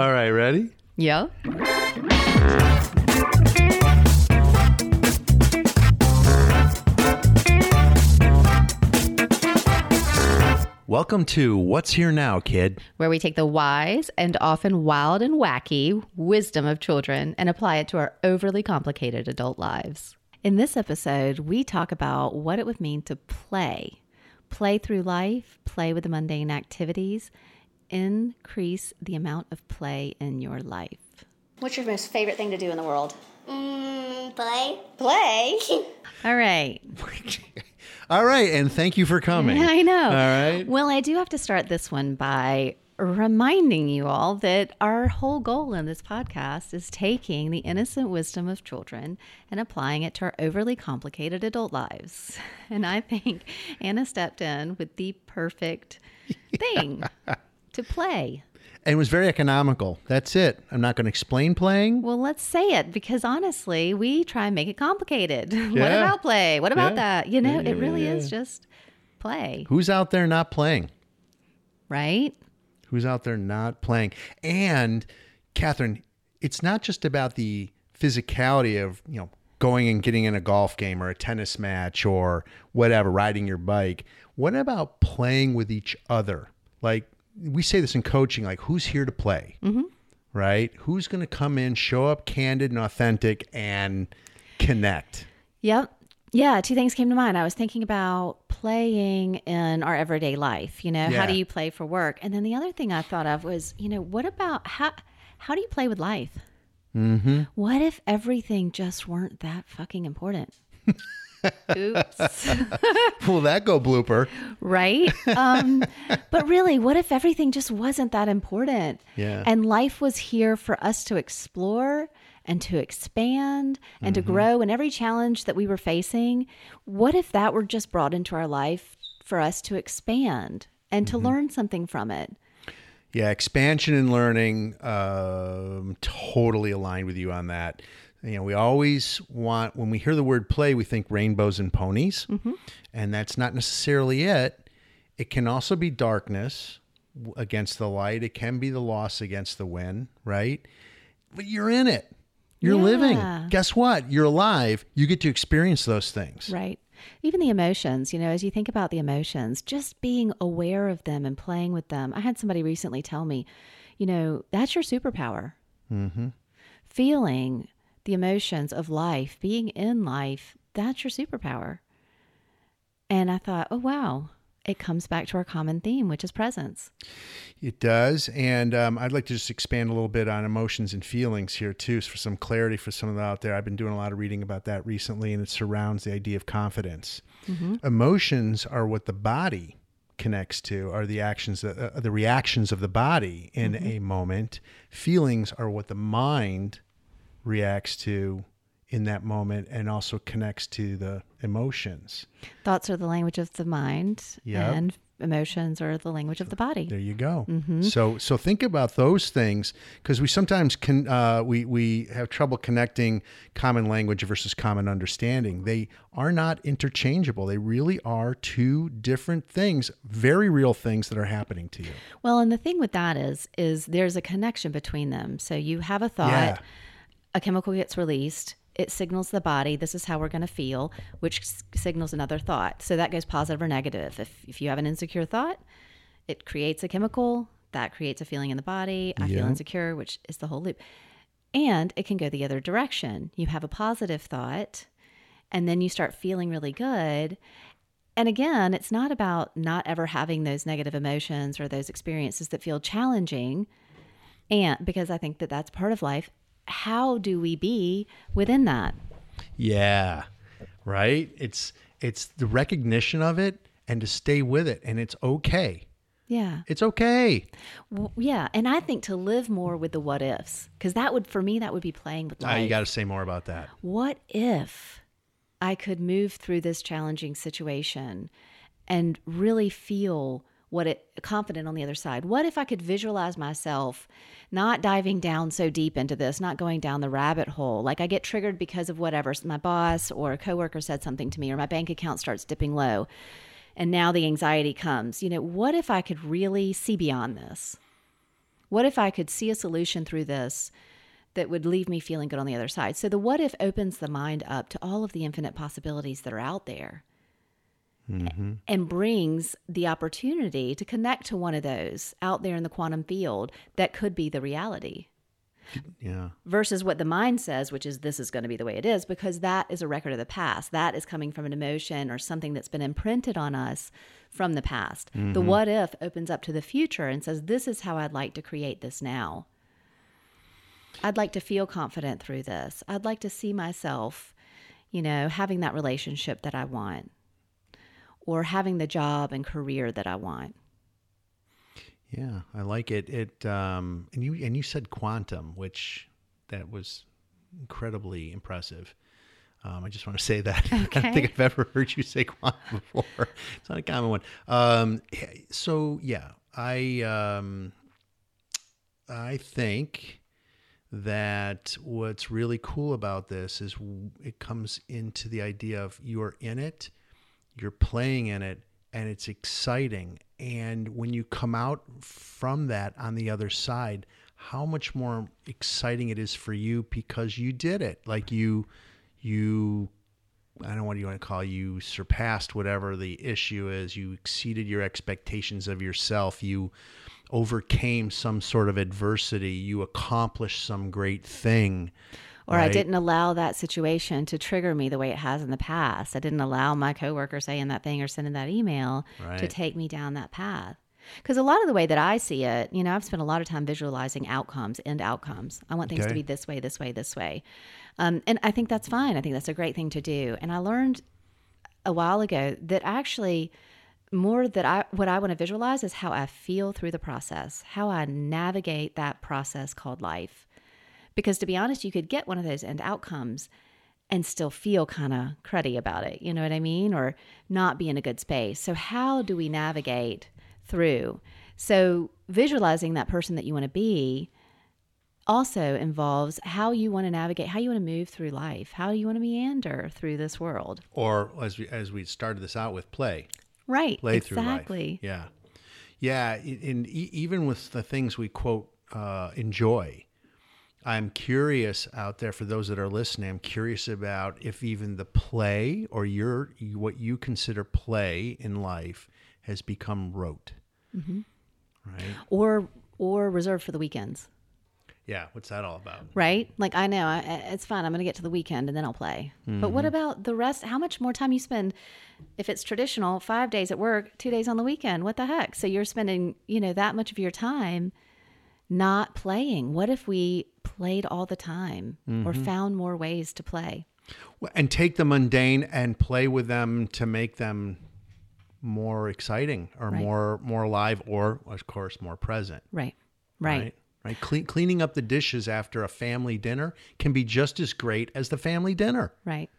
All right, ready? Yeah. Welcome to What's Here Now, kid. Where we take the wise and often wild and wacky wisdom of children and apply it to our overly complicated adult lives. In this episode, we talk about what it would mean to play. Play through life, play with the mundane activities, increase the amount of play in your life. What's your most favorite thing to do in the world? Mm, play. Play. All right. All right, and thank you for coming. I know. All right. Well, I do have to start this one by reminding you all that our whole goal in this podcast is taking the innocent wisdom of children and applying it to our overly complicated adult lives. And I think Anna stepped in with the perfect thing to play. And it was very economical. That's it. I'm not going to explain playing. Well, let's say it because honestly, we try and make it complicated. what about play? What about Yeah. that? You know, Yeah, it really yeah, is just play, Who's out there not playing? right? Who's out there not playing? And Catherine, it's not just about the physicality of, you know, going and getting in a golf game or a tennis match or whatever, riding your bike. What about playing with each other? Like we say this in coaching, like who's here to play? Mm-hmm. Right? Who's going to come in, show up candid and authentic and connect? Yep. Yeah, two things came to mind. I was thinking about playing in our everyday life. You know, Yeah. how do you play for work? And then the other thing I thought of was, you know, what about how how do you play with life? Mm-hmm. What if everything just weren't that fucking important? Oops. Will that go blooper? right? Um, but really, what if everything just wasn't that important? Yeah. And life was here for us to explore and to expand and to grow. And every challenge that we were facing, what if that were just brought into our life for us to expand and to learn something from it? Yeah, expansion and learning. Um, totally aligned with you on that. You know, we always want when we hear the word play, we think rainbows and ponies, and that's not necessarily it. It can also be darkness against the light. It can be the loss against the win, right? But you're in it. You're Yeah. living. Guess what? You're alive. You get to experience those things. Right. Even the emotions, you know, as you think about the emotions, just being aware of them and playing with them. I had somebody recently tell me, you know, that's your superpower. Mm-hmm. Feeling the emotions of life, being in life, that's your superpower. And I thought, oh, wow, it comes back to our common theme, which is presence. It does. And um, I'd like to just expand a little bit on emotions and feelings here, too, for some clarity for some of the out there. I've been doing a lot of reading about that recently, and it surrounds the idea of confidence. Emotions are what the body connects to, are the actions, uh, the reactions of the body in a moment. Feelings are what the mind reacts to in that moment and also connects to the emotions. Thoughts are the language of the mind, Yep. and emotions are the language of the body. There you go. So so think about those things because we sometimes can uh, we we have trouble connecting common language versus common understanding. They are not interchangeable. They really are two different things, very real things that are happening to you. Well, and the thing with that is, is there's a connection between them. So you have a thought, Yeah. A chemical gets released, it signals the body, this is how we're going to feel, which s- signals another thought. So that goes positive or negative. If, if you have an insecure thought, it creates a chemical that creates a feeling in the body. I feel insecure, which is the whole loop. And it can go the other direction. You have a positive thought, and then you start feeling really good. And again, it's not about not ever having those negative emotions or those experiences that feel challenging. And because I think that that's part of life, how do we be within that? Yeah. Right? It's it's the recognition of it and to stay with it and it's okay. Yeah. It's okay. W- Yeah. And I think to live more with the what ifs, because that would, for me, that would be playing with Ah, life. you got to say more about that. what if I could move through this challenging situation and really feel what it confident on the other side? What if I could visualize myself not diving down so deep into this, not going down the rabbit hole? Like I get triggered because of whatever my boss or a coworker said something to me or my bank account starts dipping low. And now the anxiety comes. You know, what if I could really see beyond this? What if I could see a solution through this that would leave me feeling good on the other side? So the what if opens the mind up to all of the infinite possibilities that are out there Mm-hmm. and brings the opportunity to connect to one of those out there in the quantum field that could be the reality Yeah. versus what the mind says, which is this is going to be the way it is, because that is a record of the past. That is coming from an emotion or something that's been imprinted on us from the past. The mm-hmm. what if opens up to the future and says, this is how I'd like to create this now. I'd like to feel confident through this. I'd like to see myself, you know, having that relationship that I want or having the job and career that I want. Yeah, I like it. It um, and you and you said quantum, which that was incredibly impressive. Um, I just want to say that I don't think I've ever heard you say quantum before. It's not a common one. Um, so yeah, I um, I think that what's really cool about this is it comes into the idea of you're in it, you're playing in it, and it's exciting. And when you come out from that on the other side, how much more exciting it is for you because you did it. Like you, you I don't know what you want to call it, you surpassed whatever the issue is. You exceeded your expectations of yourself. You overcame some sort of adversity. You accomplished some great thing. Or I didn't allow that situation to trigger me the way it has in the past. I didn't allow my coworker saying that thing or sending that email to take me down that path. Because a lot of the way that I see it, you know, I've spent a lot of time visualizing outcomes, end outcomes. I want things to be this way, this way, this way. Um, and I think that's fine. I think that's a great thing to do. And I learned a while ago that actually more that I what I want to visualize is how I feel through the process, how I navigate that process called life. Because to be honest, you could get one of those end outcomes and still feel kind of cruddy about it. You know what I mean? Or not be in a good space. So, how do we navigate through? So, visualizing that person that you want to be also involves how you want to navigate, how you want to move through life, how you want to meander through this world. Or as we as we started this out with play, Right. play through life. exactly. Yeah, yeah. And even with the things we quote uh, enjoy, I'm curious out there for those that are listening. I'm curious about if even the play or your what you consider play in life has become rote. Mm-hmm. Right. Or or reserved for the weekends. Yeah. What's that all about? right? Like I know I, it's fine. I'm going to get to the weekend and then I'll play. But what about the rest? How much more time you spend? If it's traditional, five days at work, two days on the weekend. What the heck? So you're spending, you know, that much of your time not playing. What if we played all the time or mm-hmm. found more ways to play? And take the mundane and play with them to make them more exciting or Right. more more alive or of course more present. Right. Right. right? Right. Cle- cleaning up the dishes after a family dinner can be just as great as the family dinner. Right.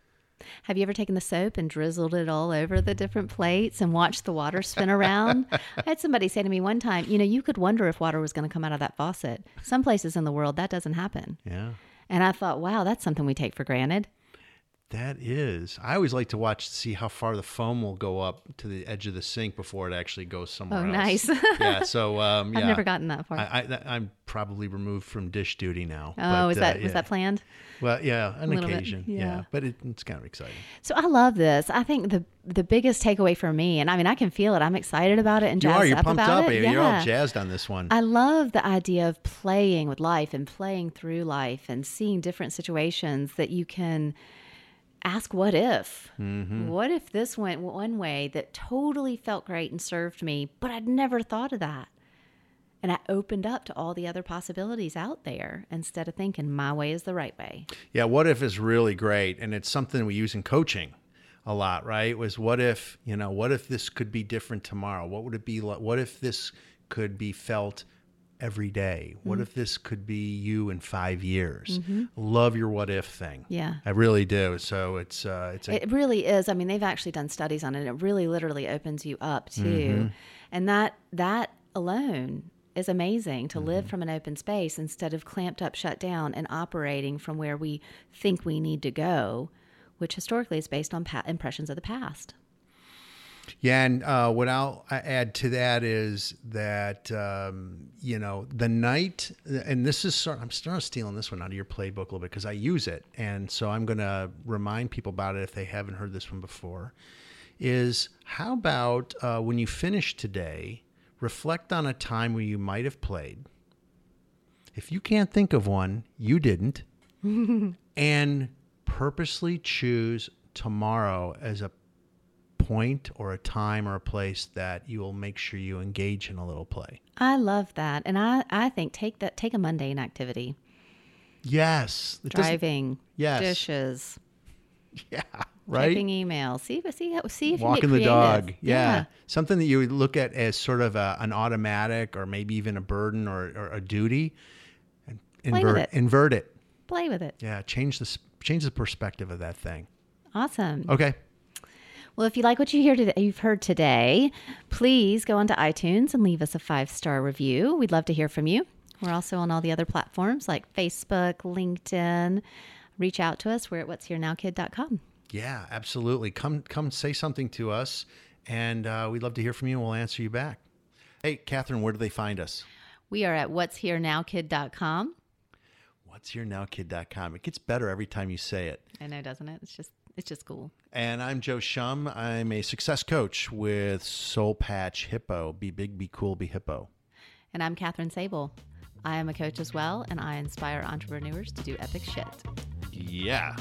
Have you ever taken the soap and drizzled it all over the different plates and watched the water spin around? I had somebody say to me one time, you know, you could wonder if water was going to come out of that faucet. Some places in the world that doesn't happen. Yeah. And I thought, wow, that's something we take for granted. That is. I always like to watch to see how far the foam will go up to the edge of the sink before it actually goes somewhere Oh, else. nice. yeah. So um, yeah. I've never gotten that far. I, I, I'm probably removed from dish duty now. oh, but, is uh, that yeah. was that planned? Well, yeah, bit, occasion, yeah. yeah. But it, it's kind of exciting. So I love this. I think the the biggest takeaway for me, and I mean, I can feel it. I'm excited about it and You jazzed are. You're up pumped about up. it. You're all jazzed on this one. I love the idea of playing with life and playing through life and seeing different situations that you can ask what if Mm-hmm. what if this went one way that totally felt great and served me but i'd never thought of that and i opened up to all the other possibilities out there instead of thinking my way is the right way Yeah, what if is really great, and it's something we use in coaching a lot, right? Was what if you know, what if this could be different tomorrow? What would it be like? What if this could be felt every day? What if this could be you in five years? Love your what if thing. yeah I really do. So it's uh, it's a, It really is. I mean, they've actually done studies on it. It really literally opens you up too. Mm-hmm. And that that alone is amazing to Mm-hmm. live from an open space instead of clamped up, shut down, and operating from where we think we need to go, which historically is based on pa- impressions of the past. Yeah, and uh, what I'll add to that is that um, you know the night, and this is sort. I'm starting stealing this one out of your playbook a little bit because I use it, and so I'm going to remind people about it if they haven't heard this one before. Is how about uh, when you finish today, reflect on a time where you might have played. If you can't think of one, you didn't, and purposely choose tomorrow as a point or a time or a place that you will make sure you engage in a little play. I love that. And I, I think take that take a mundane activity. Yes. Driving, Yes. dishes, Yeah. Right. email. See see see if Walking the dog. creative. Yeah. Something that you would look at as sort of a, an automatic or maybe even a burden or, or a duty. And invert it. invert it. Play with it. Yeah. Change the change the perspective of that thing. Awesome. Okay. Well, if you like what you hear today, you've heard today, please go onto iTunes and leave us a five star review. We'd love to hear from you. We're also on all the other platforms like Facebook, LinkedIn. Reach out to us. We're at what's here now kid.com. Yeah, absolutely. Come come say something to us and uh, we'd love to hear from you and we'll answer you back. Hey, Catherine, where do they find us? We are at what's here now kid.com. What's here now kid.com. It gets better every time you say it. I know, doesn't it? It's just it's just cool. And I'm Joe Shum. I'm a success coach with Soul Patch Hippo. Be big, be cool, be hippo. And I'm Catherine Sable. I am a coach as well, and I inspire entrepreneurs to do epic shit. Yeah.